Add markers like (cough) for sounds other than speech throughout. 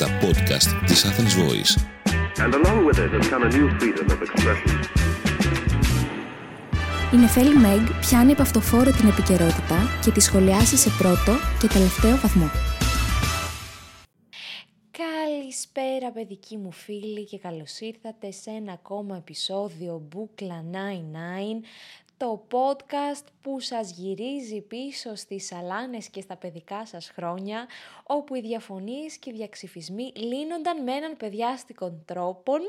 τα podcast της Athens Voice. And along with it has come a new freedom of expression. Η Νεφέλη Μέγ πιάνει από αυτοφόρο την επικαιρότητα και τη σχολιάσει σε πρώτο και τελευταίο βαθμό. Καλησπέρα παιδικοί μου φίλοι και καλώς ήρθατε σε ένα ακόμα επεισόδιο Μπούκλα 99 το podcast που σας γυρίζει πίσω στις σαλάνες και στα παιδικά σας χρόνια, όπου οι διαφωνίες και οι διαξυφισμοί λύνονταν με έναν παιδιάστικων τρόπον,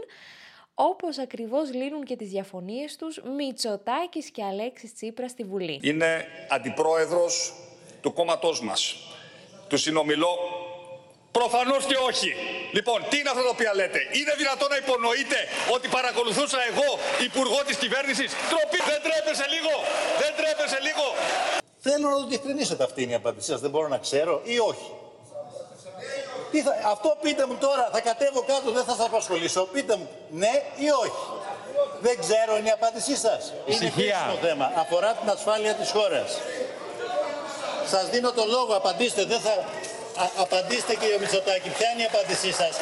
όπως ακριβώς λύνουν και τις διαφωνίες τους Μητσοτάκης και Αλέξης Τσίπρας στη Βουλή. Είναι αντιπρόεδρος του κόμματός μας. Του συνομιλώ Προφανώς και όχι. Λοιπόν, τι είναι αυτά τα οποία λέτε; Είναι δυνατόν να υπονοείτε ότι παρακολουθούσα εγώ υπουργό της κυβέρνησης; Τροπή, δεν τρέπεσε λίγο. Δεν τρέπεσε λίγο. Θέλω να το διευκρινίσετε αυτή είναι η απάντησή σας. Δεν μπορώ να ξέρω ή όχι. Τι θα, αυτό πείτε μου τώρα, θα κατέβω κάτω, δεν θα σας απασχολήσω. Πείτε μου ναι ή όχι. Δεν ξέρω, είναι η απάντησή σας. Είναι κρίσιμο θέμα. Αφορά την ασφάλεια της χώρας. Σας δίνω το λόγο, απαντήστε. Δεν θα, Α, απαντήστε κύριε Μητσοτάκη, ποια είναι η απάντησή σας;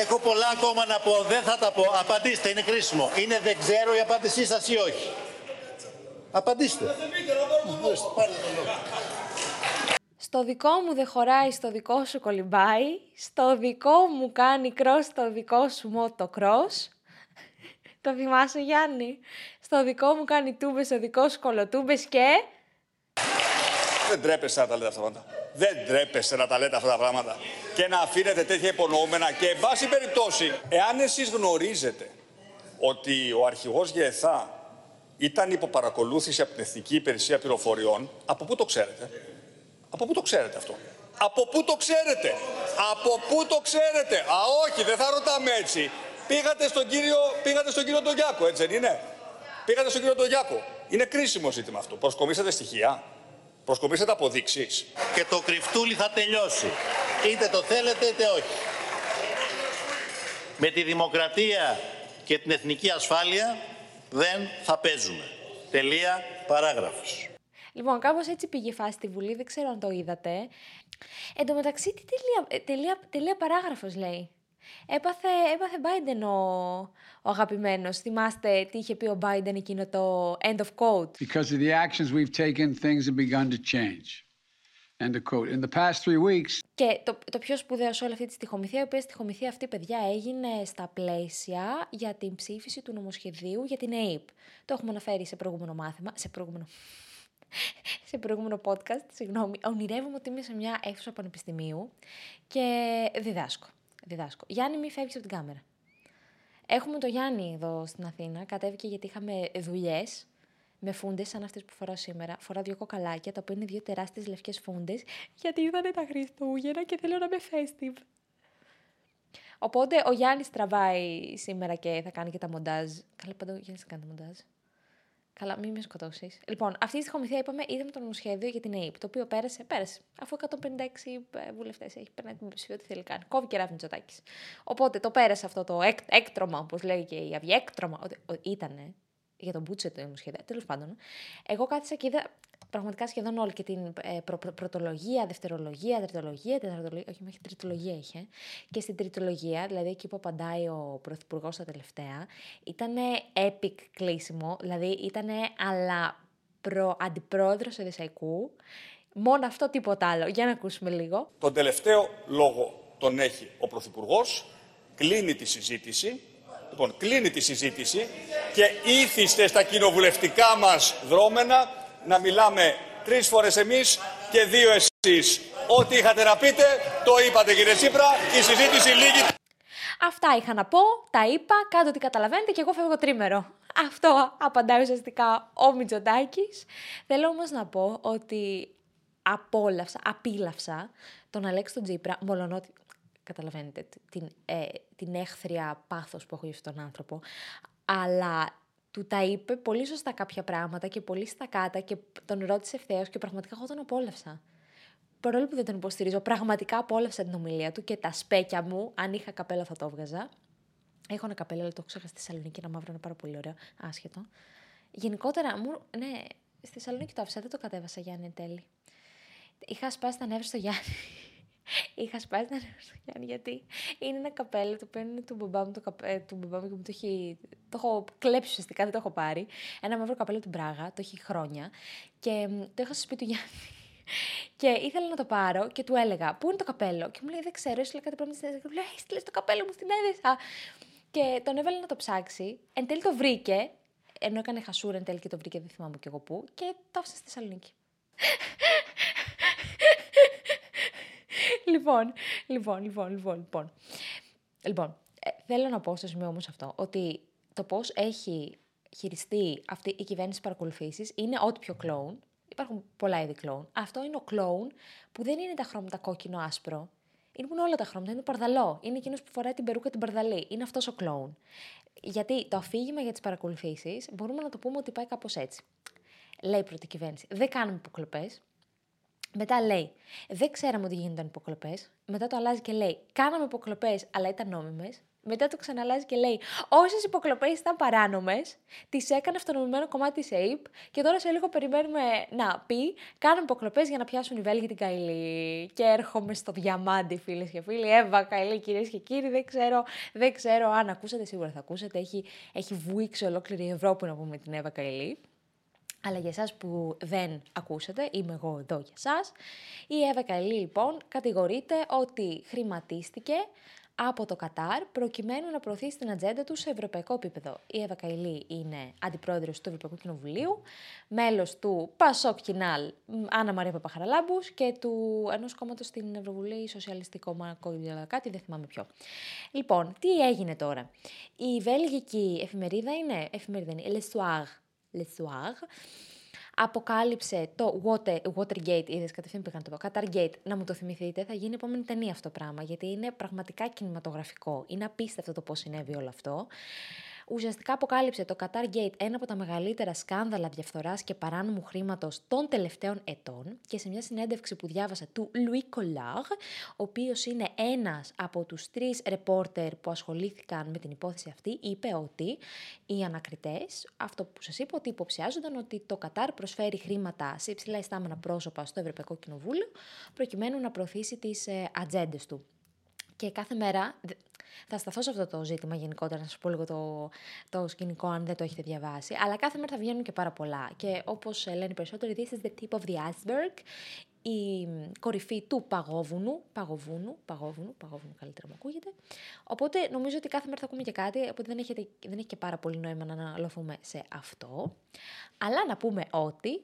Έχω πολλά ακόμα να πω, δεν θα τα πω. Απαντήστε, είναι κρίσιμο. Είναι δεν ξέρω η απάντησή σας ή όχι. Απαντήστε. Στο δικό μου δεν χωράει, στο δικό σου κολυμπάει. Στο δικό μου κάνει κρός, στο δικό σου motocross. Το θυμάσαι Γιάννη; Στο δικό μου κάνει τούμπες, στο δικό σου κολοτούμπες και... Δεν τρέπεσαι να τα λέτε αυτά τα πράγματα. Δεν τρέπεσαι να τα λέτε αυτά τα πράγματα. Και να αφήνετε τέτοια υπονοούμενα. Και εν πάση περιπτώσει, εάν εσείς γνωρίζετε ότι ο αρχηγός ΓΕΘΑ ήταν υποπαρακολούθηση από την Εθνική Υπηρεσία Πληροφοριών, από πού το ξέρετε; Από πού το ξέρετε αυτό; Από πού το ξέρετε; Από πού το ξέρετε; Α, όχι, δεν θα ρωτάμε έτσι. Πήγατε στον κύριο, πήγατε στον κύριο Τογιάκο, έτσι δεν είναι; Πήγατε στον κύριο Τογιάκο. Είναι κρίσιμο ζήτημα αυτό. Προσκομίσατε στοιχεία. Προσκομίσατε αποδείξεις. Και το κρυφτούλι θα τελειώσει. Είτε το θέλετε είτε όχι. Με τη δημοκρατία και την εθνική ασφάλεια δεν θα παίζουμε. Τελεία παράγραφος. Λοιπόν, κάπως έτσι πήγε η φάση στη Βουλή, δεν ξέρω αν το είδατε. Εν τω μεταξύ, τι τελεία, ε, τελεία, τελεία παράγραφος λέει. Έπαθε, έπαθε Biden ο, ο αγαπημένος. Θυμάστε τι είχε πει ο Biden εκείνο το end of quote; Because of the actions we've taken, things have begun to change. End of quote. In the past three weeks... Και το, το πιο σπουδαίο σε όλη αυτή τη στοιχομηθεία, η οποία στοιχομηθεία αυτή, παιδιά, έγινε στα πλαίσια για την ψήφιση του νομοσχεδίου για την ΑΕΠ. Το έχουμε αναφέρει σε προηγούμενο μάθημα, σε προηγούμενο σε προηγούμενο podcast, συγγνώμη, ονειρεύομαι ότι είμαι σε μια αίθουσα πανεπιστημίου και διδάσκω διδάσκω. Γιάννη, μη φεύγεις από την κάμερα. Έχουμε το Γιάννη εδώ στην Αθήνα. Κατέβηκε γιατί είχαμε δουλειές με φούντες σαν αυτές που φοράω σήμερα. Φοράω δύο κοκαλάκια, τα οποία είναι δύο τεράστιες λευκές φούντες, γιατί ήρθαν τα Χριστούγεννα και θέλω να είμαι festive. Οπότε ο Γιάννης τραβάει σήμερα και θα κάνει και τα μοντάζ. Καλά, πάντα ο Γιάννης θα κάνει τα μοντάζ. Καλά, μην με σκοτώσεις. Λοιπόν, αυτή τη στοιχομηθεία είπαμε, είδαμε το νομοσχέδιο για την ΑΕΠ, το οποίο πέρασε, πέρασε. Αφού 156 ε, βουλευτές έχει περνάει την πλειοψηφία, τι θέλει κάνει. Κόβει και ράβει Μητσοτάκη. Οπότε το πέρασε αυτό το έκ, έκτρωμα, όπως λέει και η Αυγή, έκτρωμα. Ήτανε για τον Μπούτσε το νομοσχέδιο. Τέλος πάντων, εγώ κάθισα και είδα πραγματικά σχεδόν όλη και την ε, προ, προ, πρωτολογία, δευτερολογία, τριτολογία, τεταρτολογία, όχι μέχρι τριτολογία είχε. Και στην τριτολογία, δηλαδή εκεί που απαντάει ο Πρωθυπουργός στα τελευταία, ήταν epic κλείσιμο, δηλαδή ήταν αλλά προ, αντιπρόεδρος Εδεσαϊκού, μόνο αυτό τίποτα άλλο. Για να ακούσουμε λίγο. Τον τελευταίο λόγο τον έχει ο Πρωθυπουργός, κλείνει τη συζήτηση, Λοιπόν, κλείνει τη συζήτηση και ήθιστε στα κοινοβουλευτικά μας δρόμενα να μιλάμε τρεις φορές εμείς και δύο εσείς. Ό,τι είχατε να πείτε, το είπατε κύριε Τσίπρα, η συζήτηση λίγη. Αυτά είχα να πω, τα είπα, κάντε ό,τι καταλαβαίνετε και εγώ φεύγω τρίμερο. Αυτό απαντάει ουσιαστικά ο Μητσοτάκης. Θέλω όμως να πω ότι απόλαυσα, απίλαυσα τον Αλέξη τον Τσίπρα, μολονότι καταλαβαίνετε την, ε, την έχθρια πάθος που έχω για αυτόν τον άνθρωπο, αλλά του τα είπε πολύ σωστά κάποια πράγματα και πολύ στα κάτα και τον ρώτησε ευθέως και πραγματικά εγώ τον απόλαυσα. Παρόλο που δεν τον υποστηρίζω, πραγματικά απόλαυσα την ομιλία του και τα σπέκια μου, αν είχα καπέλα θα το έβγαζα. Έχω ένα καπέλα, αλλά το έχω ξεχάσει στη Θεσσαλονίκη, ένα μαύρο είναι πάρα πολύ ωραίο, άσχετο. Γενικότερα, μου, ναι, στη Θεσσαλονίκη το άφησα, δεν το κατέβασα Γιάννη εν τέλει. Είχα σπάσει τα νεύρα στο Γιάννη. Είχα σπάσει τα νεύρα στο Γιάννη γιατί είναι ένα καπέλο το οποίο είναι του μπαμπά μου, το, καπέ, του μπαμπά μου και μου το έχει. Το έχω κλέψει ουσιαστικά, δεν το έχω πάρει. Ένα μαύρο καπέλο του Μπράγα, το έχει χρόνια. Και μ, το είχα στο σπίτι του Γιάννη. Και ήθελα να το πάρω και του έλεγα Πού είναι το καπέλο; Και μου λέει Δεν ξέρω, έστειλα κάτι πράγμα στην Έδεσα. Και μου λέει Έστειλε το καπέλο μου στην Έδεσα. Και τον έβαλε να το ψάξει. Εν τέλει το βρήκε. Ενώ έκανε χασούρα εν τέλει και το βρήκε, δεν θυμάμαι κι εγώ πού. Και το άφησε στη Θεσσαλονίκη. Λοιπόν, λοιπόν, λοιπόν, λοιπόν, λοιπόν. Λοιπόν, ε, θέλω να πω στο σημείο όμως αυτό, ότι το πώς έχει χειριστεί αυτή η κυβέρνηση παρακολουθήσεις είναι ό,τι πιο κλόουν. Υπάρχουν πολλά είδη κλόουν. Αυτό είναι ο κλόουν που δεν είναι τα χρώματα κόκκινο-άσπρο. Είναι που είναι όλα τα χρώματα. Είναι το παρδαλό. Είναι εκείνος που φοράει την περούκα την παρδαλή. Είναι αυτός ο κλόουν. Γιατί το αφήγημα για τις παρακολουθήσεις μπορούμε να το πούμε ότι πάει κάπως έτσι. Λέει η πρώτη κυβέρνηση. Δεν κάνουμε υποκλοπές. Μετά λέει, δεν ξέραμε ότι γίνονταν υποκλοπές. Μετά το αλλάζει και λέει, κάναμε υποκλοπές, αλλά ήταν νόμιμες. Μετά το ξαναλάζει και λέει, όσες υποκλοπές ήταν παράνομες, τις έκανε αυτονομημένο κομμάτι της ΑΕΠ και τώρα σε λίγο περιμένουμε να πει, κάναμε υποκλοπές για να πιάσουν η βέλη για την Καηλή. Και έρχομαι στο διαμάντι, φίλες και φίλοι. Εύα, Καηλή, κυρίες και κύριοι, δεν ξέρω, δεν ξέρω αν ακούσατε, σίγουρα θα ακούσετε. Έχει, έχει βουήξει ολόκληρη η Ευρώπη να πούμε την Εύα Καηλή. Αλλά για εσάς που δεν ακούσατε, είμαι εγώ εδώ για εσάς. Η Εύα Καηλή λοιπόν κατηγορείται ότι χρηματίστηκε από το Κατάρ προκειμένου να προωθήσει την ατζέντα του σε ευρωπαϊκό επίπεδο. Η Εύα Καηλή είναι αντιπρόεδρος του Ευρωπαϊκού Κοινοβουλίου, μέλος του Πασόκ Κινάλ Άννα Μαρία Παπαχαραλάμπους και του ενός κόμματος στην Ευρωβουλή, Σοσιαλιστικό κάτι, δεν θυμάμαι ποιο. Λοιπόν, τι έγινε τώρα. Η βέλγικη εφημερίδα είναι, εφημερίδα είναι, Le Soir, Le Soir, αποκάλυψε το Water, Watergate, είδες κατευθείαν πήγα να το πω, Qatargate, να μου το θυμηθείτε, θα γίνει επόμενη ταινία αυτό το πράγμα, γιατί είναι πραγματικά κινηματογραφικό. Είναι απίστευτο το πώς συνέβη όλο αυτό ουσιαστικά αποκάλυψε το Qatar Gate ένα από τα μεγαλύτερα σκάνδαλα διαφθοράς και παράνομου χρήματος των τελευταίων ετών και σε μια συνέντευξη που διάβασα του Louis Collard, ο οποίος είναι ένας από τους τρεις ρεπόρτερ που ασχολήθηκαν με την υπόθεση αυτή, είπε ότι οι ανακριτές, αυτό που σας είπα, ότι υποψιάζονταν ότι το Κατάρ προσφέρει χρήματα σε υψηλά ιστάμενα πρόσωπα στο Ευρωπαϊκό Κοινοβούλιο προκειμένου να προωθήσει τις ε, ατζέντες του. Και κάθε μέρα, θα σταθώ σε αυτό το ζήτημα γενικότερα, να σα πω λίγο το, το σκηνικό, αν δεν το έχετε διαβάσει. Αλλά κάθε μέρα θα βγαίνουν και πάρα πολλά. Και όπως λένε οι περισσότεροι, this is the tip of the iceberg. Η κορυφή του παγόβουνου, παγοβούνου, παγόβουνου, παγόβουνου καλύτερα μου ακούγεται. Οπότε νομίζω ότι κάθε μέρα θα ακούμε και κάτι, οπότε δεν, έχετε, δεν έχει και πάρα πολύ νόημα να αναλωθούμε σε αυτό. Αλλά να πούμε ότι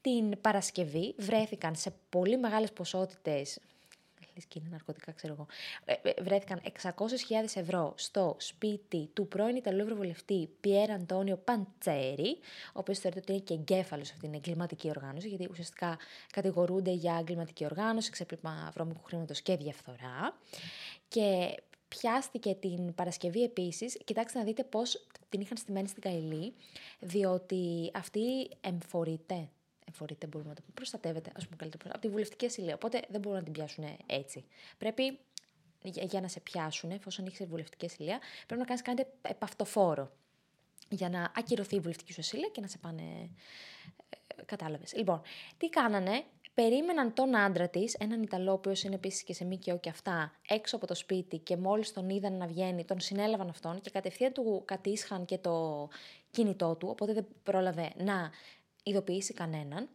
την Παρασκευή βρέθηκαν σε πολύ μεγάλες ποσότητες λες και είναι ναρκωτικά, ξέρω εγώ, ε, ε, βρέθηκαν 600.000 ευρώ στο σπίτι του πρώην Ιταλού Ευρωβουλευτή Πιέρ Αντώνιο Παντσέρη, ο οποίος θεωρείται ότι είναι και εγκέφαλος αυτή την εγκληματική οργάνωση, γιατί ουσιαστικά κατηγορούνται για εγκληματική οργάνωση, ξέπλυμα βρώμικου χρήματος και διαφθορά. Και πιάστηκε την Παρασκευή επίσης. Κοιτάξτε να δείτε πώς την είχαν στημένη στην Καηλή, διότι αυτή εμφορείται εφορείται, μπορούμε να το πούμε, προστατεύεται, ας πούμε καλύτερα, από τη βουλευτική ασυλία. Οπότε δεν μπορούν να την πιάσουν έτσι. Πρέπει για, για να σε πιάσουν, εφόσον έχεις βουλευτική ασυλία, πρέπει να κάνεις κάτι επαυτοφόρο. Για να ακυρωθεί η βουλευτική σου ασυλία και να σε πάνε. Ε, Κατάλαβες. Λοιπόν, τι κάνανε, περίμεναν τον άντρα της, έναν Ιταλό, ο οποίος είναι επίσης και σε ΜΚΟ και αυτά, έξω από το σπίτι και μόλις τον είδαν να βγαίνει, τον συνέλαβαν αυτόν και κατευθείαν του κατήσχαν και το κινητό του, οπότε δεν πρόλαβε να ειδοποιήσει κανέναν.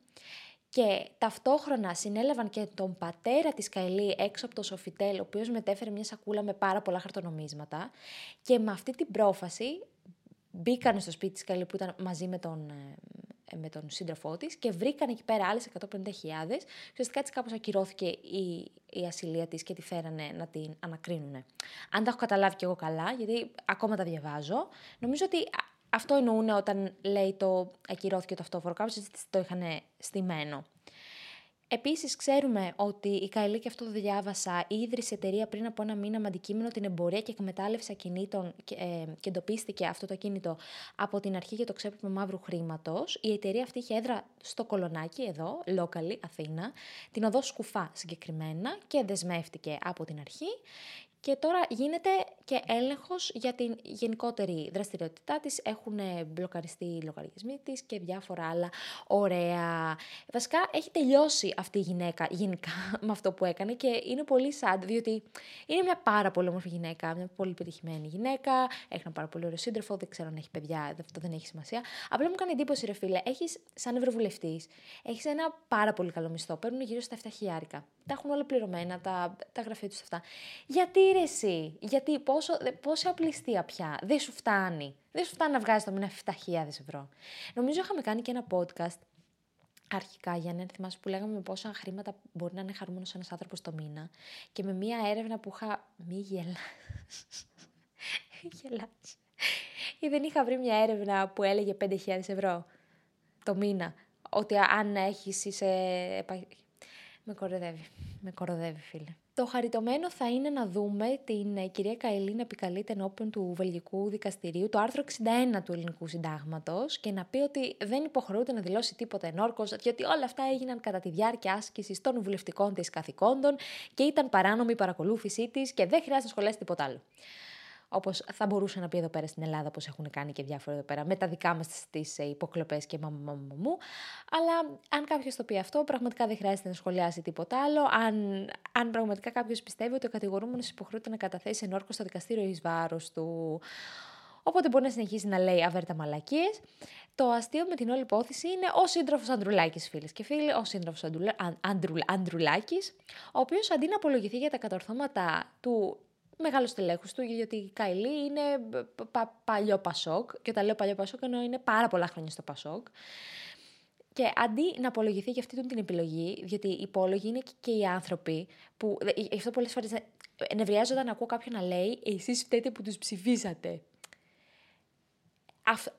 Και ταυτόχρονα συνέλαβαν και τον πατέρα της Καηλή έξω από το Σοφιτέλ, ο οποίος μετέφερε μια σακούλα με πάρα πολλά χαρτονομίσματα. Και με αυτή την πρόφαση μπήκαν στο σπίτι της Καηλή που ήταν μαζί με τον, ε, με τον σύντροφό της και βρήκαν εκεί πέρα άλλες 150.000. Ουσιαστικά έτσι κάπως ακυρώθηκε η, η ασυλία της και τη φέρανε να την ανακρίνουν. Αν τα έχω καταλάβει κι εγώ καλά, γιατί ακόμα τα διαβάζω, νομίζω ότι αυτό εννοούν όταν λέει το ακυρώθηκε το αυτόφορο. Κάπως το είχαν στημένο. Επίσης ξέρουμε ότι η Καηλή, και αυτό το διάβασα, ίδρυσε εταιρεία πριν από ένα μήνα με αντικείμενο την εμπορία και εκμετάλλευση ακινήτων και, ε, και εντοπίστηκε αυτό το ακίνητο από την αρχή για το ξέπλυμα μαύρου χρήματος. Η εταιρεία αυτή είχε έδρα στο Κολονάκι, εδώ, locally, Αθήνα, την οδό Σκουφά συγκεκριμένα και δεσμεύτηκε από την αρχή Και τώρα γίνεται και έλεγχος για την γενικότερη δραστηριότητά της. Έχουν μπλοκαριστεί οι λογαριασμοί της και διάφορα άλλα ωραία. Βασικά έχει τελειώσει αυτή η γυναίκα γενικά (laughs) με αυτό που έκανε και είναι πολύ sad, διότι είναι μια πάρα πολύ όμορφη γυναίκα, μια πολύ πετυχημένη γυναίκα, έχει ένα πάρα πολύ ωραίο σύντροφο, δεν ξέρω αν έχει παιδιά, αυτό δεν έχει σημασία. Απλά μου κάνει εντύπωση, ρε φίλε, έχεις σαν ευρωβουλευτής, έχεις ένα πάρα πολύ καλό μισθό, παίρνουν γύρω στα 7 χιλιάρικα. Τα έχουν όλα πληρωμένα, τα, τα γραφεία τους αυτά. Γιατί ρε εσύ, γιατί πόσο, πόση απληστία πια, δεν σου φτάνει. Δεν σου φτάνει να βγάζεις το μήνα 7.000 ευρώ. Νομίζω είχαμε κάνει και ένα podcast αρχικά για να θυμάσαι που λέγαμε με πόσα χρήματα μπορεί να είναι χαρούμενος ένας άνθρωπος το μήνα. Και με μία έρευνα που είχα. Μη γελάς. Γελάς. Ή δεν είχα βρει μια έρευνα που έλεγε 5.000 ευρώ το μήνα. Ότι αν έχεις είσαι. Με κοροδεύει. Με κοροδεύει, φίλε. Το χαριτωμένο θα είναι να δούμε την ε, κυρία Καηλή να επικαλείται ενώπιον του Βελγικού Δικαστηρίου το άρθρο 61 του Ελληνικού Συντάγματος και να πει ότι δεν υποχρεούται να δηλώσει τίποτα ενόρκος, διότι όλα αυτά έγιναν κατά τη διάρκεια άσκησης των βουλευτικών της καθηκόντων και ήταν παράνομη η παρακολούθησή της και δεν χρειάζεται να σχολιάσει τίποτα άλλο. Όπως θα μπορούσε να πει εδώ πέρα στην Ελλάδα, όπως έχουν κάνει και διάφορα εδώ πέρα, με τα δικά μας τις υποκλοπές και μαμαμαμαμου. Αλλά αν κάποιος το πει αυτό, πραγματικά δεν χρειάζεται να σχολιάσει τίποτα άλλο. Αν, αν πραγματικά κάποιος πιστεύει ότι ο κατηγορούμενος υποχρεούται να καταθέσει ενόρκο στο δικαστήριο εις βάρος του. Οπότε μπορεί να συνεχίσει να λέει αβέρτα μαλακίες. Το αστείο με την όλη υπόθεση είναι ο σύντροφος Αντρουλάκη, φίλες και φίλοι, ο σύντροφος Αντρουλάκη, ο οποίος αντί να απολογηθεί για τα κατορθώματα του μεγάλος στελέχος του, γιατί η Καϊλή είναι πα, παλιό Πασόκ. Και τα λέω παλιό Πασόκ ενώ είναι πάρα πολλά χρόνια στο Πασόκ. Και αντί να απολογηθεί για αυτή την επιλογή, διότι οι υπόλογοι είναι και οι άνθρωποι που. Γι' αυτό πολλές φορές νευριάζω όταν ακούω κάποιον να λέει Εσείς φταίτε που τους ψηφίσατε.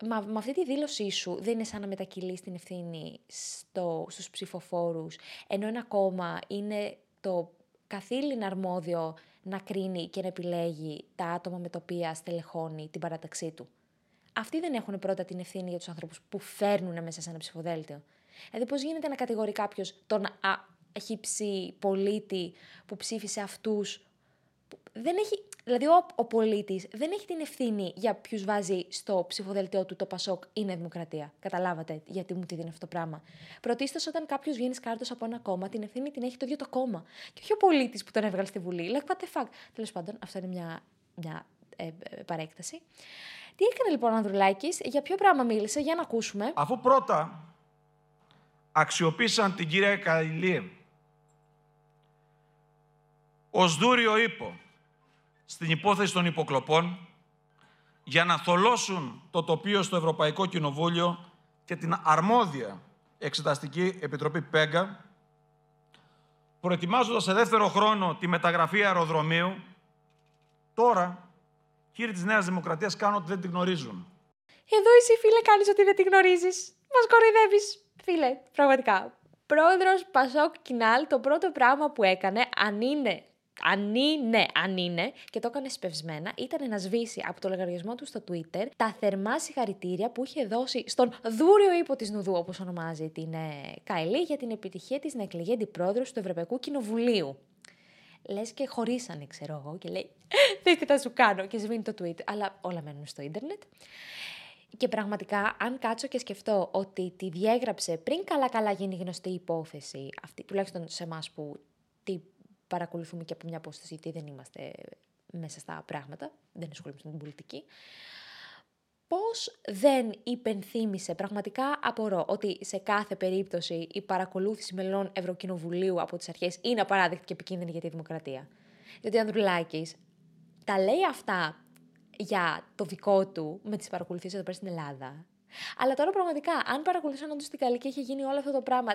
με, με αυτή τη δήλωσή σου δεν είναι σαν να μετακυλείς την ευθύνη στο, στους ψηφοφόρους, ενώ ένα κόμμα είναι το καθήλυνα αρμόδιο να κρίνει και να επιλέγει τα άτομα με τα οποία στελεχώνει την παράταξή του. Αυτοί δεν έχουν πρώτα την ευθύνη για τους ανθρώπους που φέρνουν μέσα σε ένα ψηφοδέλτιο. Δηλαδή, πώς γίνεται να κατηγορεί κάποιος τον χύψη πολίτη που ψήφισε αυτούς. Δεν έχει, δηλαδή, ο, ο πολίτης δεν έχει την ευθύνη για ποιους βάζει στο ψηφοδέλτιό του το Πασόκ ή Νέα Δημοκρατία. Καταλάβατε γιατί μου τη δίνει αυτό το πράγμα. Πρωτίστως, όταν κάποιος βγαίνει κάρτο από ένα κόμμα, την ευθύνη την έχει το ίδιο το κόμμα. Και όχι ο πολίτης που τον έβγαλε στη Βουλή. Like, what the fuck. Τέλος πάντων, αυτό είναι μια, μια ε, ε, παρέκταση. Τι έκανε λοιπόν ο Ανδρουλάκης, για ποιο πράγμα μίλησε, για να ακούσουμε. Αφού πρώτα αξιοποίησαν την κυρία Καηλή ως δούριο ύπο στην υπόθεση των υποκλοπών για να θολώσουν το τοπίο στο Ευρωπαϊκό Κοινοβούλιο και την αρμόδια Εξεταστική Επιτροπή ΠΕΓΑ, προετοιμάζοντας σε δεύτερο χρόνο τη μεταγραφή αεροδρομίου, τώρα, κύριοι της Νέας Δημοκρατίας κάνουν ότι δεν την γνωρίζουν. Εδώ εσύ, φίλε, κάνεις ότι δεν την γνωρίζεις. Μας κοροϊδεύεις, φίλε, πραγματικά. Πρόεδρος Πασόκ Κινάλ, το πρώτο πράγμα που έκανε, αν είναι αν είναι, αν είναι, και το έκανε σπευσμένα, ήταν να σβήσει από το λογαριασμό του στο Twitter τα θερμά συγχαρητήρια που είχε δώσει στον δούριο ύπο της Νουδού, όπως ονομάζει την ε, Καηλή, για την επιτυχία της να εκλεγεί αντιπρόεδρος του Ευρωπαϊκού Κοινοβουλίου. Λες και χωρίσανε, ξέρω εγώ, και λέει: (laughs) Δεν τι θα σου κάνω, και σβήνει το tweet. Αλλά όλα μένουν στο ίντερνετ. Και πραγματικά, αν κάτσω και σκεφτώ ότι τη διέγραψε πριν καλά-καλά γίνει γνωστή η υπόθεση, αυτή, τουλάχιστον σε εμάς που τη παρακολουθούμε και από μια απόσταση, γιατί δεν είμαστε μέσα στα πράγματα, δεν ασχολούμαστε με την πολιτική. Πώς δεν υπενθύμησε, πραγματικά απορώ, ότι σε κάθε περίπτωση η παρακολούθηση μελών Ευρωκοινοβουλίου από τις αρχές είναι απαράδεκτη και επικίνδυνη για τη δημοκρατία; Γιατί ο Ανδρουλάκης τα λέει αυτά για το δικό του με τις παρακολουθήσεις εδώ πέρα στην Ελλάδα. Αλλά τώρα πραγματικά, αν παρακολουθούσαν όντως την καλή και είχε γίνει όλο αυτό το πράγμα,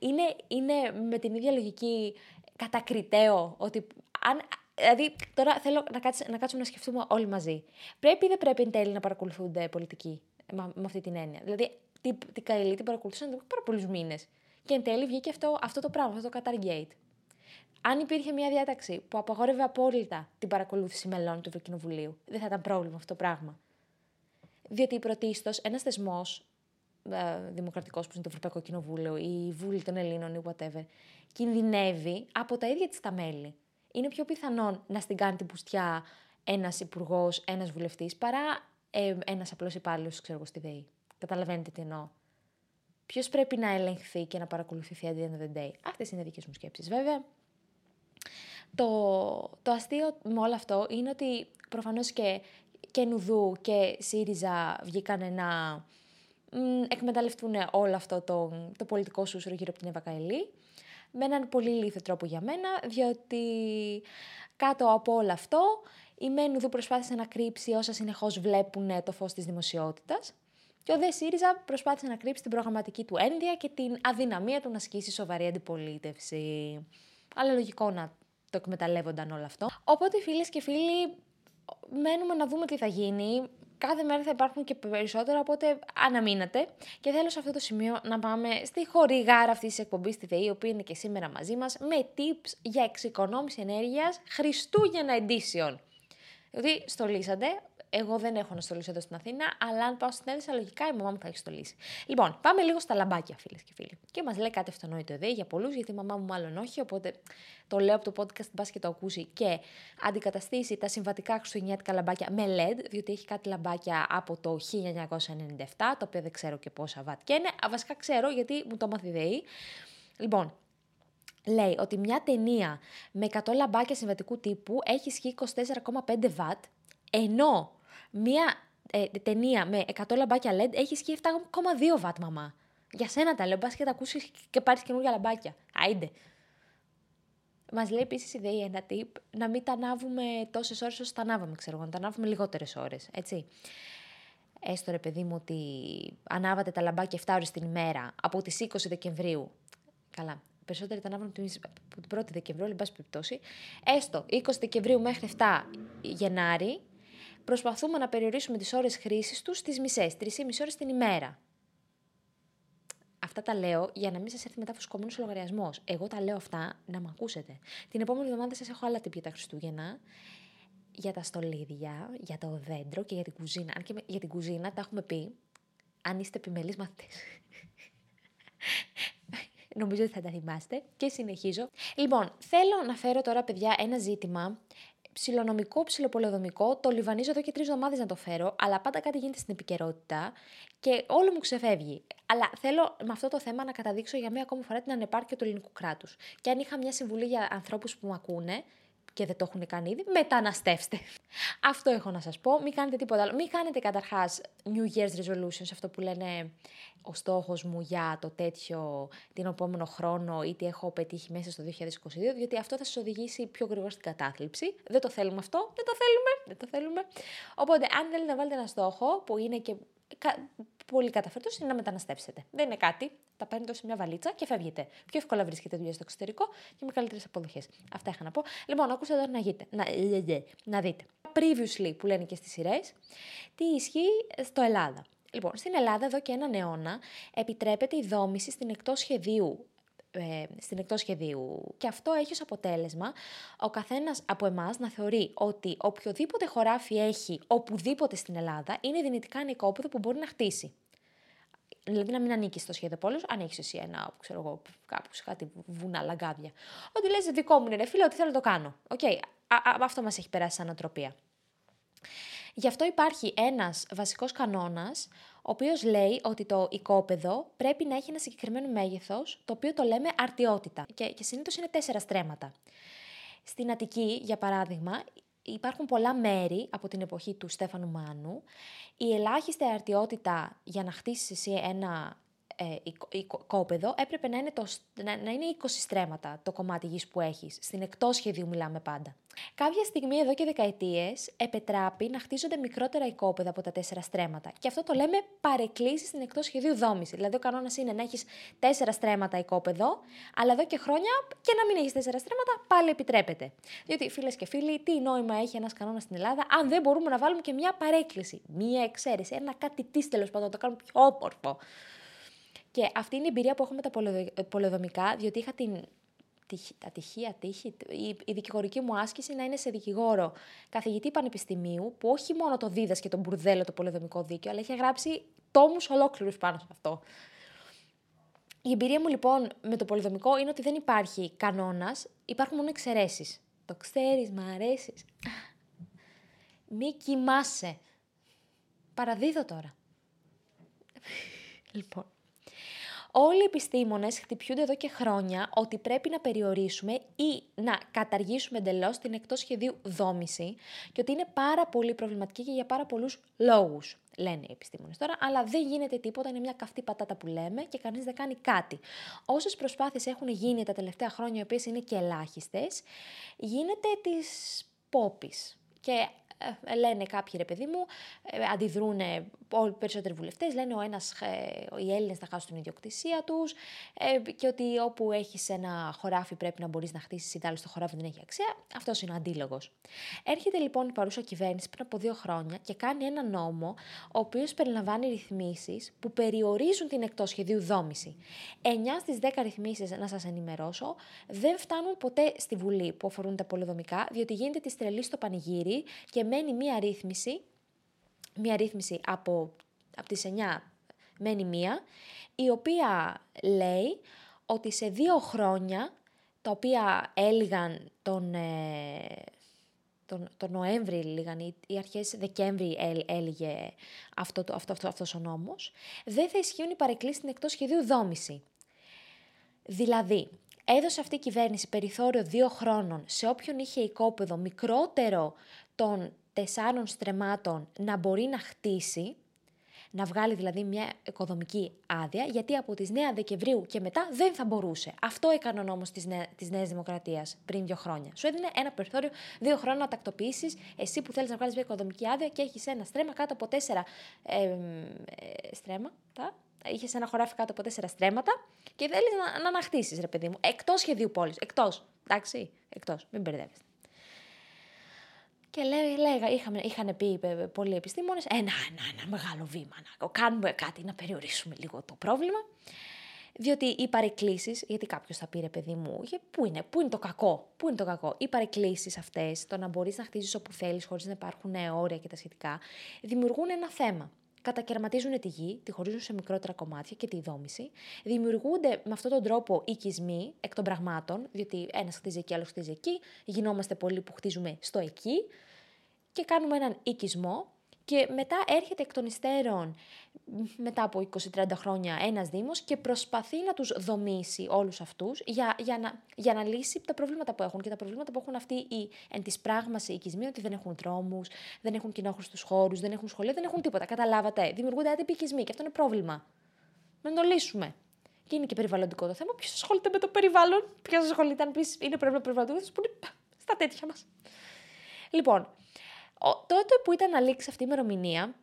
είναι, είναι με την ίδια λογική κατακριτέο ότι αν, Δηλαδή, τώρα θέλω να, κάτσε, να κάτσουμε να σκεφτούμε όλοι μαζί. Πρέπει ή δεν πρέπει εν τέλει να παρακολουθούνται πολιτικοί με, με αυτή την έννοια; Δηλαδή, την, την Καηλή την παρακολουθούσαν εδώ πάρα πολλούς μήνες. Και εν τέλει βγήκε αυτό, αυτό το πράγμα, αυτό το Qatar Gate. Αν υπήρχε μια διάταξη που απαγόρευε απόλυτα την παρακολούθηση μελών του Ευρωκοινοβουλίου, δεν θα ήταν πρόβλημα αυτό το πράγμα. Διότι πρωτίστως ένας θεσμός ε, δημοκρατικός που είναι το Ευρωπαϊκό Κοινοβούλιο, η Βούλη των Ελλήνων ή whatever, κινδυνεύει από τα ίδια της τα μέλη. είναι πιο πιθανόν να στην κάνει την πουστιά ένας υπουργός, ένας βουλευτής, παρά ε, ένας απλός υπάλληλος, ξέρω εγώ, στη ΔΕΗ. Καταλαβαίνετε τι εννοώ. Ποιος πρέπει να ελεγχθεί και να παρακολουθηθεί at the end of the day. Αυτές είναι δικές μου σκέψεις, βέβαια. Το, το αστείο με όλο αυτό είναι ότι προφανώς και, και Νουδού και ΣΥΡΙΖΑ βγήκαν να μ, εκμεταλλευτούν όλο αυτό το, το πολιτικό σούσουρο γύρω από την Εύα Καηλή, με έναν πολύ λίθο τρόπο για μένα, διότι κάτω από όλο αυτό η Μένουδου προσπάθησε να κρύψει όσα συνεχώς βλέπουν το φως της δημοσιότητας και ο Δε ΣΥΡΙΖΑ προσπάθησε να κρύψει την προγραμματική του ένδια και την αδυναμία του να ασκήσει σοβαρή αντιπολίτευση. Αλλά λογικό να το εκμεταλλεύονταν όλο αυτό. Οπότε φίλες και φίλοι, μένουμε να δούμε τι θα γίνει. Κάθε μέρα θα υπάρχουν και περισσότερα, οπότε αναμείνατε. Και θέλω σε αυτό το σημείο να πάμε στη χορηγάρα αυτής της εκπομπής, στη ΔΕΗ, η οποία είναι και σήμερα μαζί μας, με tips για εξοικονόμηση ενέργειας Χριστούγεννα Edition. Δηλαδή, στολίσατε, εγώ δεν έχω να στολίσω εδώ στην Αθήνα, αλλά αν πάω στην Έδεσα, λογικά η μαμά μου θα έχει στολίσει. Λοιπόν, πάμε λίγο στα λαμπάκια, φίλες και φίλοι. Και μας λέει κάτι αυτονόητο εδώ για πολλούς, γιατί η μαμά μου μάλλον όχι, οπότε το λέω από το podcast, μπας και το ακούσει και αντικαταστήσει τα συμβατικά χριστουγεννιάτικα λαμπάκια με LED, διότι έχει κάτι λαμπάκια από το 1997, το οποίο δεν ξέρω και πόσα βατ και είναι. Α, βασικά ξέρω γιατί μου το μαθηδέει. Λοιπόν, λέει ότι μια ταινία με 100 λαμπάκια συμβατικού τύπου έχει ισχύ 24,5 βατ, ενώ μια ε, ταινία με 100 λαμπάκια LED έχει ισχύ 7,2 βατ, μαμά. Για σένα τα λέω, μπας και τα ακούσεις και πάρεις καινούργια λαμπάκια. Άιντε. Μας λέει επίσης η ΔΕΗ ένα tip να μην τα ανάβουμε τόσες ώρες όσο τα ανάβαμε, ξέρω εγώ, να τα ανάβουμε λιγότερες ώρες. Έτσι. Έστω ρε παιδί μου ότι ανάβατε τα λαμπάκια 7 ώρες την ημέρα από τις 20 Δεκεμβρίου. Καλά, περισσότεροι τα ανάβουν από την 1η Δεκεμβρίου, αλλά πάση περιπτώσει. Έστω 20 Δεκεμβρίου μέχρι 7 Γενάρη, προσπαθούμε να περιορίσουμε τις ώρες χρήσης τους στις μισές, 3,5 ώρες την ημέρα. Αυτά τα λέω για να μην σας έρθει μετά φουσκωμένος ο λογαριασμός. Εγώ τα λέω αυτά να με ακούσετε. Την επόμενη εβδομάδα σας έχω άλλα τύπια τα Χριστούγεννα. Για τα στολίδια, για το δέντρο και για την κουζίνα. Αν και για την κουζίνα τα έχουμε πει. Αν είστε επιμελείς μαθητές. (laughs) Νομίζω ότι θα τα θυμάστε. Και συνεχίζω. Λοιπόν, θέλω να φέρω τώρα, παιδιά, ένα ζήτημα ψιλονομικό, ψιλοπολεδομικό. Το λιβανίζω εδώ και τρεις εβδομάδες να το φέρω, αλλά πάντα κάτι γίνεται στην επικαιρότητα και όλο μου ξεφεύγει. Αλλά θέλω με αυτό το θέμα να καταδείξω για μία ακόμη φορά την ανεπάρκεια του ελληνικού κράτους. Και αν είχα μια συμβουλή για ανθρώπους που μου ακούνε, και δεν το έχουν κάνει ήδη, μεταναστεύστε. Αυτό έχω να σας πω. Μην κάνετε τίποτα άλλο. Μην κάνετε καταρχάς New Year's Resolutions, αυτό που λένε ο στόχος μου για το τέτοιο την επόμενο χρόνο ή τι έχω πετύχει μέσα στο 2022, διότι αυτό θα σας οδηγήσει πιο γρήγορα στην κατάθλιψη. Δεν το θέλουμε αυτό. Δεν το θέλουμε. Δεν το θέλουμε. Οπότε, αν θέλετε να βάλετε ένα στόχο που είναι και πολύ καταφέρτο είναι να μεταναστεύσετε. Δεν είναι κάτι. Τα παίρνετε σε μια βαλίτσα και φεύγετε. Πιο εύκολα βρίσκετε δουλειά στο εξωτερικό και με καλύτερες αποδοχές. Αυτά είχα να πω. Λοιπόν, ακούστε εδώ να, γείτε, να, να δείτε. Previously που λένε και στις σειρές, τι ισχύει στο Ελλάδα. Λοιπόν, στην Ελλάδα εδώ και έναν αιώνα επιτρέπεται η δόμηση στην εκτός σχεδίου ε, στην εκτός σχεδίου. Και αυτό έχει ως αποτέλεσμα ο καθένας από εμάς να θεωρεί ότι οποιοδήποτε χωράφι έχει οπουδήποτε στην Ελλάδα είναι δυνητικά νοικόπεδο που μπορεί να χτίσει. Δηλαδή να μην ανήκει στο σχέδιο πόλεως, αν έχεις εσύ ένα, ξέρω εγώ, κάπου σε κάτι βουνά, λαγκάδια. Ότι λες, δικό μου είναι ρε φίλε, ότι θέλω να το κάνω. OK, okay. αυτό μας έχει περάσει σαν νοοτροπία. Γι' αυτό υπάρχει ένας βασικός κανόνας, ο οποίος λέει ότι το οικόπεδο πρέπει να έχει ένα συγκεκριμένο μέγεθος, το οποίο το λέμε αρτιότητα. Και, και συνήθως είναι τέσσερα στρέμματα. Στην Αττική, για παράδειγμα, υπάρχουν πολλά μέρη από την εποχή του Στέφανου Μάνου. Η ελάχιστη αρτιότητα για να χτίσεις εσύ ένα ε, οικόπεδο έπρεπε να είναι, το, να, να είναι 20 στρέμματα το κομμάτι γης που έχεις. Στην εκτός σχεδίου μιλάμε πάντα. Κάποια στιγμή εδώ και δεκαετίες επετράπει να χτίζονται μικρότερα οικόπεδα από τα τέσσερα στρέμματα. Και αυτό το λέμε παρεκκλήσεις στην εκτός σχεδίου δόμηση. Δηλαδή ο κανόνας είναι να έχεις τέσσερα στρέμματα οικόπεδο, αλλά εδώ και χρόνια και να μην έχεις τέσσερα στρέμματα πάλι επιτρέπεται. Διότι φίλες και φίλοι, τι νόημα έχει ένας κανόνας στην Ελλάδα αν δεν μπορούμε να βάλουμε και μια παρέκκληση, μια εξαίρεση, ένα κάτι τη τέλο πάντων, να το κάνουμε πιο όμορφο. Και αυτή είναι η εμπειρία που έχω με τα πολεδομικά, διότι είχα την ατυχία, τύχη, η, η δικηγορική μου άσκηση να είναι σε δικηγόρο καθηγητή πανεπιστημίου, που όχι μόνο το δίδασκε τον μπουρδέλο το πολεδομικό δίκαιο, αλλά είχε γράψει τόμους ολόκληρους πάνω σε αυτό. Η εμπειρία μου λοιπόν με το πολυδομικό είναι ότι δεν υπάρχει κανόνας, υπάρχουν μόνο εξαιρέσεις. Το ξέρεις, μ' αρέσεις. Μη κοιμάσαι. Παραδίδω τώρα. λοιπόν. Όλοι οι επιστήμονες χτυπιούνται εδώ και χρόνια ότι πρέπει να περιορίσουμε ή να καταργήσουμε εντελώς την εκτός σχεδίου δόμηση και ότι είναι πάρα πολύ προβληματική και για πάρα πολλούς λόγους, λένε οι επιστήμονες τώρα, αλλά δεν γίνεται τίποτα, είναι μια καυτή πατάτα που λέμε και κανείς δεν κάνει κάτι. Όσες προσπάθειες έχουν γίνει τα τελευταία χρόνια, οι οποίες είναι και ελάχιστες, γίνεται της πόπης. Και ε, λένε κάποιοι ρε παιδί μου, ε, αντιδρούν όλοι οι περισσότεροι βουλευτές, λένε ο ένας, ε, οι Έλληνες θα χάσουν την ιδιοκτησία τους ε, και ότι όπου έχεις ένα χωράφι πρέπει να μπορείς να χτίσεις, ή άλλο το χωράφι δεν έχει αξία. Αυτός είναι ο αντίλογος. Έρχεται λοιπόν η παρούσα κυβέρνηση πριν από δύο χρόνια και κάνει ένα νόμο, ο οποίος περιλαμβάνει ρυθμίσεις που περιορίζουν την εκτός σχεδίου δόμηση. 9 στις 10 ρυθμίσεις, να σας ενημερώσω, δεν φτάνουν ποτέ στη Βουλή που αφορούν τα πολυδομικά, διότι γίνεται τη τρελή στο πανηγύρι και μένει μία ρύθμιση μία ρύθμιση από, από τις 9 μένει μία, η οποία λέει ότι σε δύο χρόνια, τα οποία έλυγαν τον, ε, τον, τον Νοέμβρη, λίγαν, ή αρχές Δεκέμβρη έλυγε αυτό, αυτό, αυτό, αυτός ο νόμος, δεν θα ισχύουν οι παρεκκλήσεις στην εκτός σχεδίου δόμηση. Δηλαδή, έδωσε αυτή η κυβέρνηση περιθώριο δύο χρόνων σε όποιον είχε οικόπεδο μικρότερο των τεσσάρων στρεμάτων να μπορεί να χτίσει, να βγάλει δηλαδή μια οικοδομική άδεια, γιατί από τις 9 Δεκεμβρίου και μετά δεν θα μπορούσε. Αυτό έκανε ο νόμος της, Νέα, της Νέας Δημοκρατίας πριν δύο χρόνια. Σου έδινε ένα περιθώριο δύο χρόνια να τακτοποιήσεις εσύ που θέλεις να βγάλεις μια οικοδομική άδεια και έχεις ένα στρέμα κάτω από τέσσερα ε, ε, στρέμματα, είχες ένα χωράφι κάτω από τέσσερα στρέμματα και θέλεις να, να αναχτίσει, ρε παιδί μου. Εκτός σχεδίου πόλης. Εκτός. Εντάξει. Εκτός. Μην μπερδεύεστε. Και λέει, λέγα, είχαμε, είχαν πει ε, πολλοί επιστήμονες, ένα, ένα, ένα μεγάλο βήμα, να κάνουμε κάτι, να περιορίσουμε λίγο το πρόβλημα. Διότι οι παρεκκλήσεις, γιατί κάποιος θα πει ρε παιδί μου, πού είναι, πού είναι το κακό, πού είναι το κακό. Οι παρεκκλήσεις αυτές, το να μπορείς να χτίζεις όπου θέλεις, χωρίς να υπάρχουν όρια και τα σχετικά, δημιουργούν ένα θέμα. Κατακαιρματίζουν τη γη, τη χωρίζουν σε μικρότερα κομμάτια και τη δόμηση. Δημιουργούνται με αυτόν τον τρόπο οικισμοί εκ των πραγμάτων, διότι ένας χτίζει εκεί, άλλος χτίζει εκεί. Γινόμαστε πολλοί που χτίζουμε στο εκεί και κάνουμε έναν οικισμό και μετά έρχεται εκ των υστέρων, μετά από 20-30 χρόνια, ένας Δήμος και προσπαθεί να τους δομήσει όλους αυτούς για, για, να, για να λύσει τα προβλήματα που έχουν. Και τα προβλήματα που έχουν αυτοί οι εν της πράγμασης οικισμοί, ότι δεν έχουν δρόμους, δεν έχουν κοινόχρηστους χώρους, δεν έχουν σχολεία, δεν έχουν τίποτα. Καταλάβατε. Δημιουργούνται άτυποι οικισμοί και αυτό είναι πρόβλημα. Να το λύσουμε. Και είναι και περιβαλλοντικό το θέμα. Ποιος ασχολείται με το περιβάλλον, ποιος ασχολείται, αν πεις είναι πρόβλημα περιβαλλοντικό, που είναι στα τέτοια μας. Λοιπόν, τότε που ήταν να λήξει αυτή η ημερομηνία,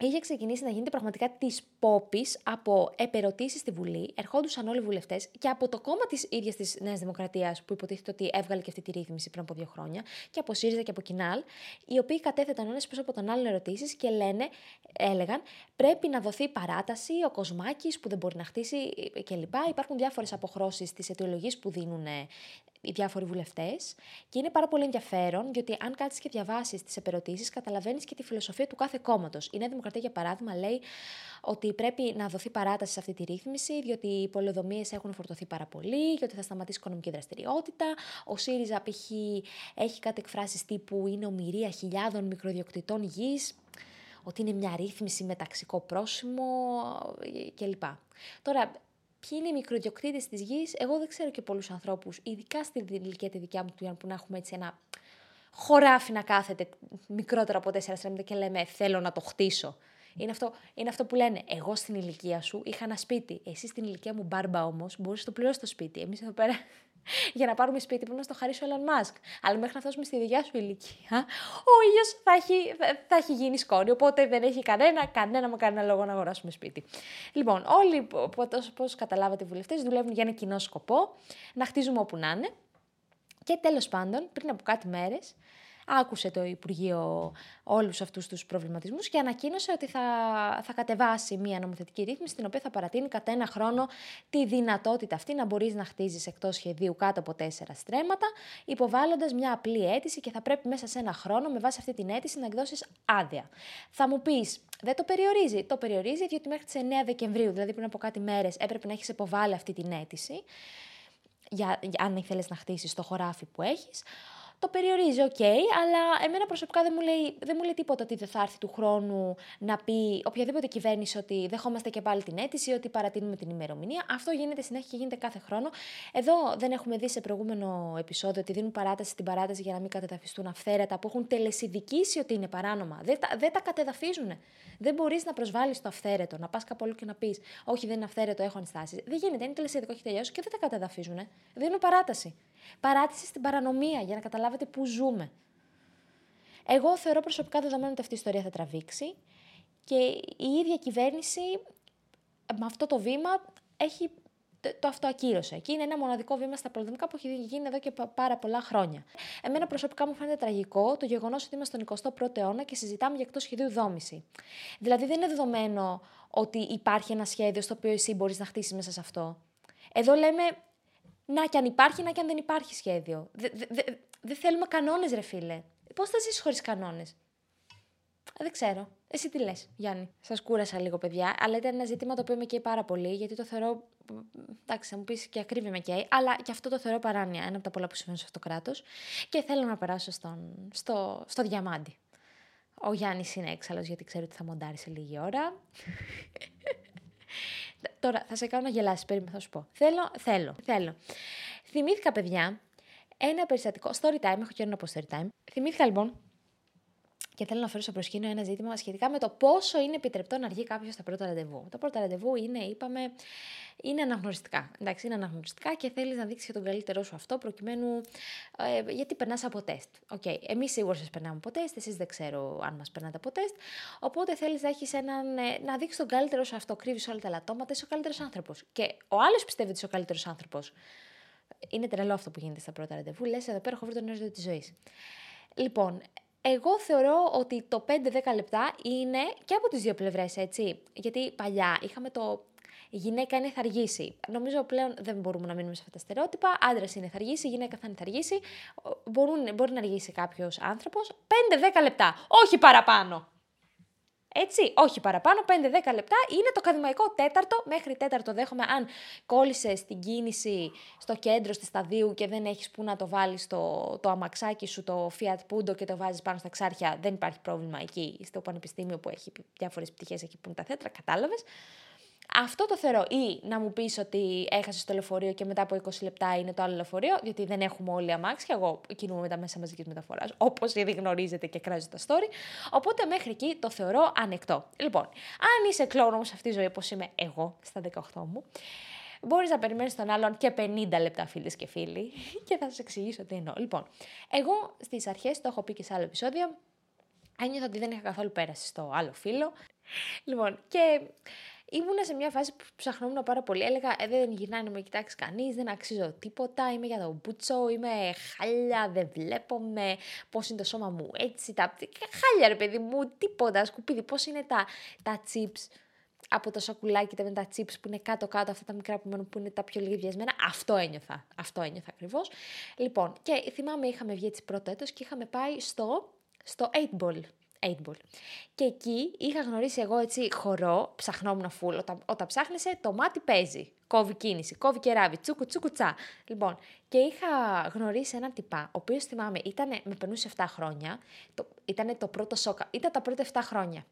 είχε ξεκινήσει να γίνεται πραγματικά της πόπης από επερωτήσεις στη Βουλή. Ερχόντουσαν όλοι οι βουλευτές και από το κόμμα της ίδιας της Νέας Δημοκρατίας, που υποτίθεται ότι έβγαλε και αυτή τη ρύθμιση πριν από δύο χρόνια, και από ΣΥΡΙΖΑ και από Κινάλ, οι οποίοι κατέθεταν ένα πίσω από τον άλλον ερωτήσεις και λένε, έλεγαν πρέπει να δοθεί παράταση, ο Κοσμάκης που δεν μπορεί να χτίσει κλπ. Υπάρχουν διάφορες αποχρώσεις στι αιτιολογίε που δίνουν οι διάφοροι βουλευτές. Και είναι πάρα πολύ ενδιαφέρον, γιατί αν κάτσει και διαβάσεις τις επερωτήσεις, καταλαβαίνεις και τη φιλοσοφία του κάθε κόμματος. Η Νέα Δημοκρατία, για παράδειγμα, λέει ότι πρέπει να δοθεί παράταση σε αυτή τη ρύθμιση, διότι οι πολεοδομίες έχουν φορτωθεί πάρα πολύ, γιατί θα σταματήσει η οικονομική δραστηριότητα. Ο ΣΥΡΙΖΑ, π.χ., έχει κάτι εκφράσεις τύπου είναι ομοιρία χιλιάδων μικροδιοκτητών γης ότι είναι μια ρύθμιση με ταξικό πρόσημο κλπ. Τώρα, ποιοι είναι οι μικροδιοκτήτες της γης, εγώ δεν ξέρω και πολλούς ανθρώπους, ειδικά στην ηλικία τη δικιά μου, που να έχουμε έτσι ένα χωράφι να κάθεται μικρότερο από τέσσερα στρέμματα και λέμε θέλω να το χτίσω. Είναι αυτό, είναι αυτό που λένε. Εγώ στην ηλικία σου είχα ένα σπίτι. Εσύ στην ηλικία μου μπάρμπα όμως μπορείς να το πληρώσεις το σπίτι. Εμείς εδώ πέρα για να πάρουμε σπίτι πρέπει να στο χαρίσει ο Elon Musk. Αλλά μέχρι να φτάσουμε στη δικιά σου ηλικία, ο ήλιος θα έχει, θα έχει γίνει σκόνη. Οπότε δεν έχει κανένα, κανένα με κανένα λόγο να αγοράσουμε σπίτι. Λοιπόν, όλοι, πώς καταλάβατε οι βουλευτές, δουλεύουν για ένα κοινό σκοπό, να χτίζουμε όπου να είναι. Και τέλος πάντων, πριν από κάτι μέρες, άκουσε το Υπουργείο όλους αυτούς τους προβληματισμούς και ανακοίνωσε ότι θα, θα κατεβάσει μια νομοθετική ρύθμιση, την οποία θα παρατείνει κατά ένα χρόνο τη δυνατότητα αυτή να μπορείς να χτίζεις εκτός σχεδίου κάτω από τέσσερα στρέμματα, υποβάλλοντας μια απλή αίτηση και θα πρέπει μέσα σε ένα χρόνο, με βάση αυτή την αίτηση, να εκδώσεις άδεια. Θα μου πεις, δεν το περιορίζει. Το περιορίζει διότι μέχρι τις 9 Δεκεμβρίου, δηλαδή πριν από κάτι μέρες, έπρεπε να έχεις υποβάλει αυτή την αίτηση. Για, για αν ήθελε να χτίσεις το χωράφι που έχεις. Το περιορίζει, οκ, αλλά εμένα προσωπικά δεν μου, λέει, δεν μου λέει τίποτα ότι δεν θα έρθει του χρόνου να πει οποιαδήποτε κυβέρνηση ότι δεχόμαστε και πάλι την αίτηση, ότι παρατείνουμε την ημερομηνία. Αυτό γίνεται συνέχεια και γίνεται κάθε χρόνο. Εδώ δεν έχουμε δει σε προηγούμενο επεισόδιο ότι δίνουν παράταση στην παράταση για να μην κατεδαφιστούν αυθαίρετα που έχουν τελεσυδικήσει ότι είναι παράνομα. Δεν τα, δεν τα κατεδαφίζουν. Δεν μπορείς να προσβάλλεις το αυθαίρετο, να πας κάπου αλλού και να πεις Όχι, δεν είναι αυθαίρετο, έχω ενστάσεις. Δεν γίνεται, είναι τελεσυδικό, έχει τελειώσει και δεν τα κατεδαφίζουν. Δίνουν παράταση. Παράτηση στην παρανομία για να καταλάβετε πού ζούμε. Εγώ θεωρώ προσωπικά δεδομένου ότι αυτή η ιστορία θα τραβήξει και η ίδια κυβέρνηση με αυτό το βήμα έχει το αυτοακύρωσε. Και είναι ένα μοναδικό βήμα στα πολεμικά που έχει γίνει εδώ και πάρα πολλά χρόνια. Εμένα προσωπικά μου φαίνεται τραγικό το γεγονός ότι είμαστε στον 21ο αιώνα και συζητάμε για εκτός σχεδίου δόμηση. Δηλαδή δεν είναι δεδομένο ότι υπάρχει ένα σχέδιο στο οποίο εσύ μπορείς να χτίσεις μέσα σε αυτό. Εδώ λέμε να και αν υπάρχει, να και αν δεν υπάρχει σχέδιο. Δεν δε, δε, θέλουμε κανόνες, ρε φίλε. Πώς θα ζήσει χωρίς κανόνες; Δεν ξέρω. Εσύ τι λες, Γιάννη; Σας κούρασα λίγο, παιδιά, αλλά ήταν ένα ζήτημα το οποίο με καίει πάρα πολύ, γιατί το θεωρώ. Εντάξει, θα μου πεις και ακρίβεια με καίει, αλλά και αυτό το θεωρώ παράνοια. Ένα από τα πολλά που συμβαίνουν σε αυτό το κράτος. Και θέλω να περάσω στον, στο, στο διαμάντι. Ο Γιάννης είναι έξαλλος, γιατί ξέρω ότι θα μοντάρει σε λίγη ώρα. Τώρα θα σε κάνω να γελάσεις, περίμενα θα σου πω. Θέλω, θέλω, θέλω. Θυμήθηκα, παιδιά, ένα περιστατικό. Story time, έχω καιρό να πω story time. Θυμήθηκα λοιπόν και θέλω να φέρω στο προσκήνιο ένα ζήτημα σχετικά με το πόσο είναι επιτρεπτό να αργεί κάποιος στα πρώτα ραντεβού. Τα πρώτα ραντεβού είναι, είπαμε, είναι αναγνωριστικά. Εντάξει, είναι αναγνωριστικά και θέλεις να δείξεις τον καλύτερό σου αυτό προκειμένου. Ε, γιατί περνάς από τεστ. Okay. Εμείς σίγουρα σας περνάμε από τεστ, εσείς δεν ξέρω αν μας περνάτε από τεστ. Οπότε θέλεις να έχεις έναν. Ε, να δείξεις τον καλύτερό σου αυτό, κρύβεις όλα τα λατώματα, είσαι ο καλύτερος άνθρωπος. Και ο άλλος πιστεύει ότι είσαι ο καλύτερος άνθρωπος. Είναι τρελό αυτό που γίνεται στα πρώτα ραντεβού. Λες εδώ πέρα έχω βρει τον έρωτα της ζωής. Λοιπόν, εγώ θεωρώ ότι το 5-10 λεπτά είναι και από τις δύο πλευρές, έτσι. Γιατί παλιά είχαμε το η γυναίκα είναι θα αργήσει. Νομίζω πλέον δεν μπορούμε να μείνουμε σε αυτά τα στερεότυπα. Άντρας είναι θα αργήσει, η γυναίκα θα είναι θα αργήσει. Μπορούν, μπορεί να αργήσει κάποιος άνθρωπος 5-10 λεπτά. Όχι παραπάνω. Έτσι, όχι παραπάνω, 5-10 λεπτά είναι το ακαδημαϊκό τέταρτο. Μέχρι τέταρτο δέχομαι αν κόλλησες την κίνηση στο κέντρο τη σταδίου και δεν έχεις που να το βάλεις το, το αμαξάκι σου, το Fiat Punto και το βάζεις πάνω στα ξάρια. Δεν υπάρχει πρόβλημα εκεί στο πανεπιστήμιο που έχει διάφορες πτυχές εκεί που είναι τα θέτρα, κατάλαβες. Αυτό το θεωρώ. Ή να μου πεις ότι έχασες το λεωφορείο και μετά από 20 λεπτά είναι το άλλο λεωφορείο, γιατί δεν έχουμε όλοι αμάξια. Εγώ κινούμαι με τα μέσα μαζικής μεταφοράς, όπως ήδη γνωρίζετε και κράζει τα story. Οπότε μέχρι εκεί το θεωρώ ανεκτό. Λοιπόν, αν είσαι κλόνος όμω αυτή τη ζωή, όπως είμαι εγώ στα 18 μου, μπορείς να περιμένεις τον άλλον και 50 λεπτά, φίλες και φίλοι, (laughs) και θα σας εξηγήσω τι εννοώ. Λοιπόν, εγώ στις αρχές, το έχω πει και σε άλλο επεισόδιο, ένιωθα ότι δεν είχα καθόλου πέραση στο άλλο φίλο. Λοιπόν, και Ήμουνα σε μια φάση που ψαχνόμουν πάρα πολύ. Έλεγα, ε, δεν γυρνάει να με κοιτάξει κανείς, δεν αξίζω τίποτα. Είμαι για τον μπούτσο, είμαι χάλια, δεν βλέπομαι. Πώς είναι το σώμα μου έτσι. Τα... Χάλια, ρε παιδί μου, τίποτα. Σκουπίδι, πώς είναι τα, τα chips από το σοκουλάκι τα με τα chips που είναι κάτω-κάτω, αυτά τα μικρά που μένουν που είναι τα πιο λιγδιασμένα. Αυτό ένιωθα. Αυτό ένιωθα ακριβώς. Λοιπόν, και θυμάμαι είχαμε βγει έτσι πρώτο έτος και είχαμε πάει στο, στο 8 ball 8 ball. Και εκεί είχα γνωρίσει εγώ έτσι χορό, ψαχνόμουν φουλ. Όταν, όταν ψάχνεσαι, το μάτι παίζει. Κόβει κίνηση, κόβει κεράβι, τσούκου τσούκου τσά. Λοιπόν, και είχα γνωρίσει έναν τυπά, ο οποίος θυμάμαι, ήταν, με περνούσε 7 χρόνια. Το, ήταν το πρώτο σόκα. Ήταν τα πρώτα 7 χρόνια.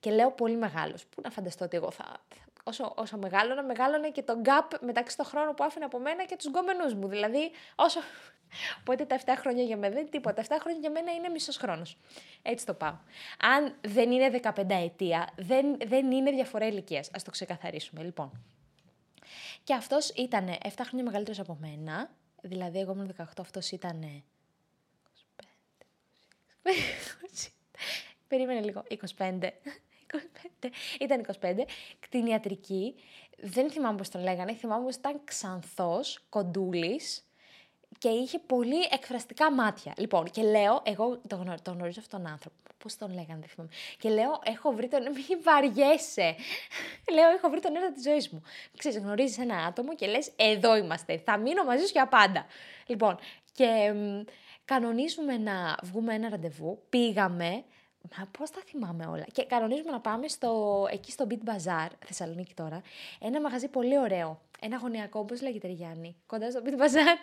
Και λέω πολύ μεγάλος. Πού να φανταστώ ότι εγώ θα. Όσο, όσο μεγάλωνα, μεγάλωνε και το gap μεταξύ των χρόνων που άφηνα από μένα και τους γκόμενούς μου. Δηλαδή, όσο, Οπότε τα 7 χρόνια για μένα δεν είναι τίποτα. Τα 7 χρόνια για μένα είναι μισός χρόνος. Έτσι το πάω. Αν δεν είναι 15 ετία, δεν, δεν είναι διαφορά ηλικίας. Α το ξεκαθαρίσουμε. Λοιπόν. Και αυτός ήταν 7 χρόνια μεγαλύτερος από μένα. Δηλαδή, εγώ ήμουν 18, αυτός ήταν. 25. (laughs) Περίμενε λίγο. 25. 25. Ήταν 25. Κτηνιατρική. Δεν θυμάμαι πώς τον λέγανε. Θυμάμαι πως ήταν ξανθός, κοντούλης και είχε πολύ εκφραστικά μάτια. Λοιπόν, και λέω, εγώ τον, γνω, τον γνωρίζω αυτόν τον άνθρωπο. Πώς τον λέγανε, δεν θυμάμαι. Και λέω, έχω βρει τον. (laughs) Μην βαριέσαι. λέω, έχω βρει τον έρωτα της ζωής μου. Ξέρεις, γνωρίζεις ένα άτομο και λες, εδώ είμαστε. Θα μείνω μαζί σου για πάντα. Λοιπόν, και μ, κανονίζουμε να βγούμε ένα ραντεβού. Πήγαμε. Μα πώς τα θυμάμαι όλα. Και κανονίζουμε να πάμε στο, εκεί στο Beat Bazaar, Θεσσαλονίκη τώρα. Ένα μαγαζί πολύ ωραίο. Ένα γωνιακό, πώ λέγεται Γιάννη, κοντά στο Beat Bazaar.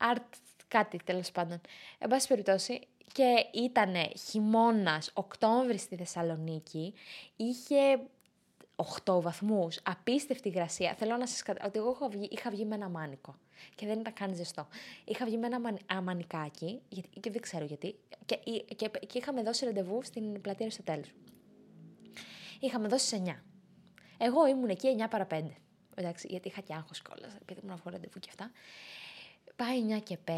(laughs) Art κάτι τέλος πάντων. Εν πάση περιπτώσει, και ήταν χειμώνας Οκτώβρη στη Θεσσαλονίκη, είχε 8 βαθμούς, απίστευτη υγρασία. Θέλω να σας κατα... ότι εγώ είχα βγει, είχα βγει με ένα μάνικο και δεν ήταν καν ζεστό. Είχα βγει με ένα μαν... μανικάκι γιατί... και δεν ξέρω γιατί. Και... Και... και είχαμε δώσει ραντεβού στην πλατεία Αριστοτέλους. Είχαμε δώσει σε 9. Εγώ ήμουν εκεί 9 παρα 5. Εντάξει, γιατί είχα και άγχος κιόλας, επειδή ήμουν αυγό ραντεβού και αυτά. Πάει 9 και 5,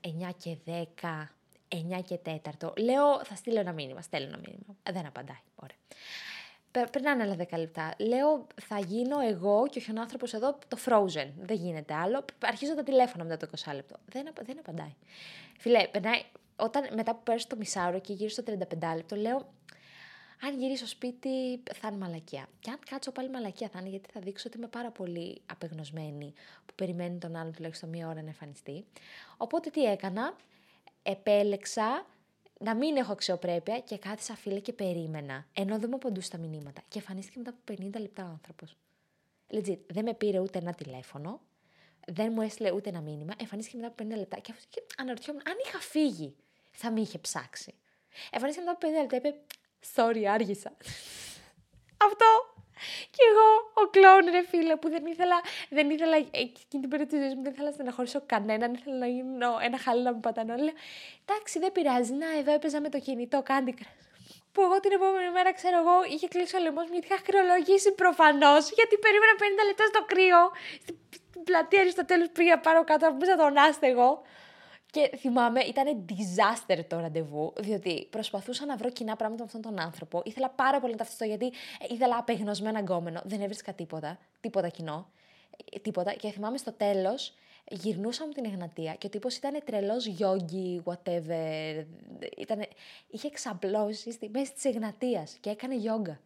9 και 10, 9 και 4. Λέω, θα στείλω ένα μήνυμα. Στέλνω ένα μήνυμα. Δεν απαντάει. Ωραία. Περνάνε άλλα 10 λεπτά. Λέω, θα γίνω εγώ και όχι ο άνθρωπος εδώ το frozen. Δεν γίνεται άλλο. Αρχίζω τα τηλέφωνα μετά το 20 λεπτό. Δεν, δεν απαντάει. Φιλέ, περνάει, όταν, μετά που πέρασε το μισάωρο και γύρω στο 35 λεπτό, λέω, αν γυρίσω σπίτι θα είναι μαλακία. Και αν κάτσω πάλι μαλακία θα είναι, γιατί θα δείξω ότι είμαι πάρα πολύ απεγνωσμένη, που περιμένει τον άλλον τουλάχιστον μία ώρα να εμφανιστεί. Οπότε τι έκανα, επέλεξα να μην έχω αξιοπρέπεια και κάθισα φίλε και περίμενα, ενώ δεν μου απαντούσε τα μηνύματα. Και εμφανίστηκε μετά από 50 λεπτά ο άνθρωπος. Legit, δεν με πήρε ούτε ένα τηλέφωνο, δεν μου έστειλε ούτε ένα μήνυμα, εμφανίστηκε μετά από 50 λεπτά και, και αναρωτιόμουν αν είχα φύγει, θα με είχε ψάξει. Εμφανίστηκε μετά από 50 λεπτά, είπε Sorry, άργησα. Αυτό. Και εγώ, ο κλόουν, ρε φίλε, που δεν ήθελα, δεν ήθελα, εκείνη την περίοδο της ζωής μου δεν ήθελα να στεναχωρήσω κανέναν, ήθελα να γίνω ένα χαλί να μου πατανώ. Λέω, εντάξει, δεν πειράζει, να, εδώ έπαιζα με το κινητό, κάντι που εγώ την επόμενη μέρα, ξέρω εγώ, είχε κλείσει ο λαιμό μου γιατί είχα χρεολογήσει προφανώς. Γιατί περίμενα 50 λεπτά στο κρύο. Στην πλατεία Αριστοτέλους πήγα πάρω κάτω, να τον άστεγο. Και θυμάμαι, ήταν disaster το ραντεβού, διότι προσπαθούσα να βρω κοινά πράγματα με αυτόν τον άνθρωπο. Ήθελα πάρα πολύ να ταυτιστώ, γιατί ε, ήθελα απεγνωσμένα γκόμενο. Δεν έβρισκα τίποτα, τίποτα κοινό. Ε, τίποτα. Και θυμάμαι στο τέλος, γυρνούσα μου την Εγνατία και ο τύπος ήταν τρελός γιόγκι, whatever. Ήτανε, είχε εξαπλώσει στη μέση της Εγνατίας και έκανε γιόγκα.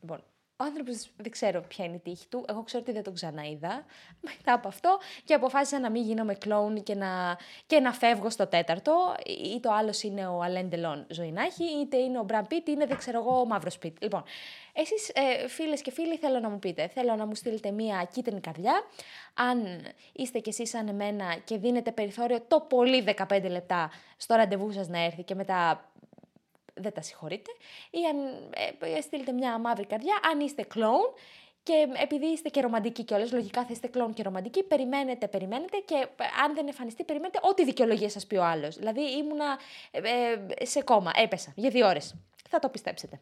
Λοιπόν, ο άνθρωπος δεν ξέρω ποια είναι η τύχη του. Εγώ ξέρω ότι δεν τον ξαναείδα μετά από αυτό και αποφάσισα να μην γίνομαι κλόουν και να, και να φεύγω στο τέταρτο. Ή το άλλος είναι ο Αλέν Τελών ζωή να έχει, είτε είναι ο Μπραν Πίτ, είναι δεν ξέρω εγώ ο Μαύρος Πίτ. Λοιπόν, εσείς ε, φίλες και φίλοι θέλω να μου πείτε, θέλω να μου στείλετε μία κίτρινη καρδιά. Αν είστε κι εσείς σαν εμένα και δίνετε περιθώριο το πολύ 15 λεπτά στο ραντεβού σας να έρθει και μετά δεν τα συγχωρείτε. Ή αν ε, στείλετε μια μαύρη καρδιά, αν είστε κλόουν και επειδή είστε και ρομαντικοί κιόλας, λογικά θα είστε κλόουν και ρομαντικοί, περιμένετε, περιμένετε και ε, αν δεν εμφανιστεί, περιμένετε ό,τι δικαιολογία σας πει ο άλλος. Δηλαδή ήμουνα ε, ε, σε κόμμα, έπεσα για δύο ώρες. Θα το πιστέψετε.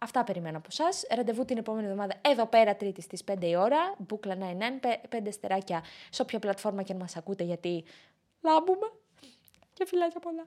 Αυτά περιμένω από εσά. Ραντεβού την επόμενη εβδομάδα εδώ πέρα, Τρίτη στις 5 η ώρα. Μπούκλα 99, 5 στεράκια σε όποια πλατφόρμα και αν μας ακούτε, γιατί λάμπουμε. Και φιλάκια πολλά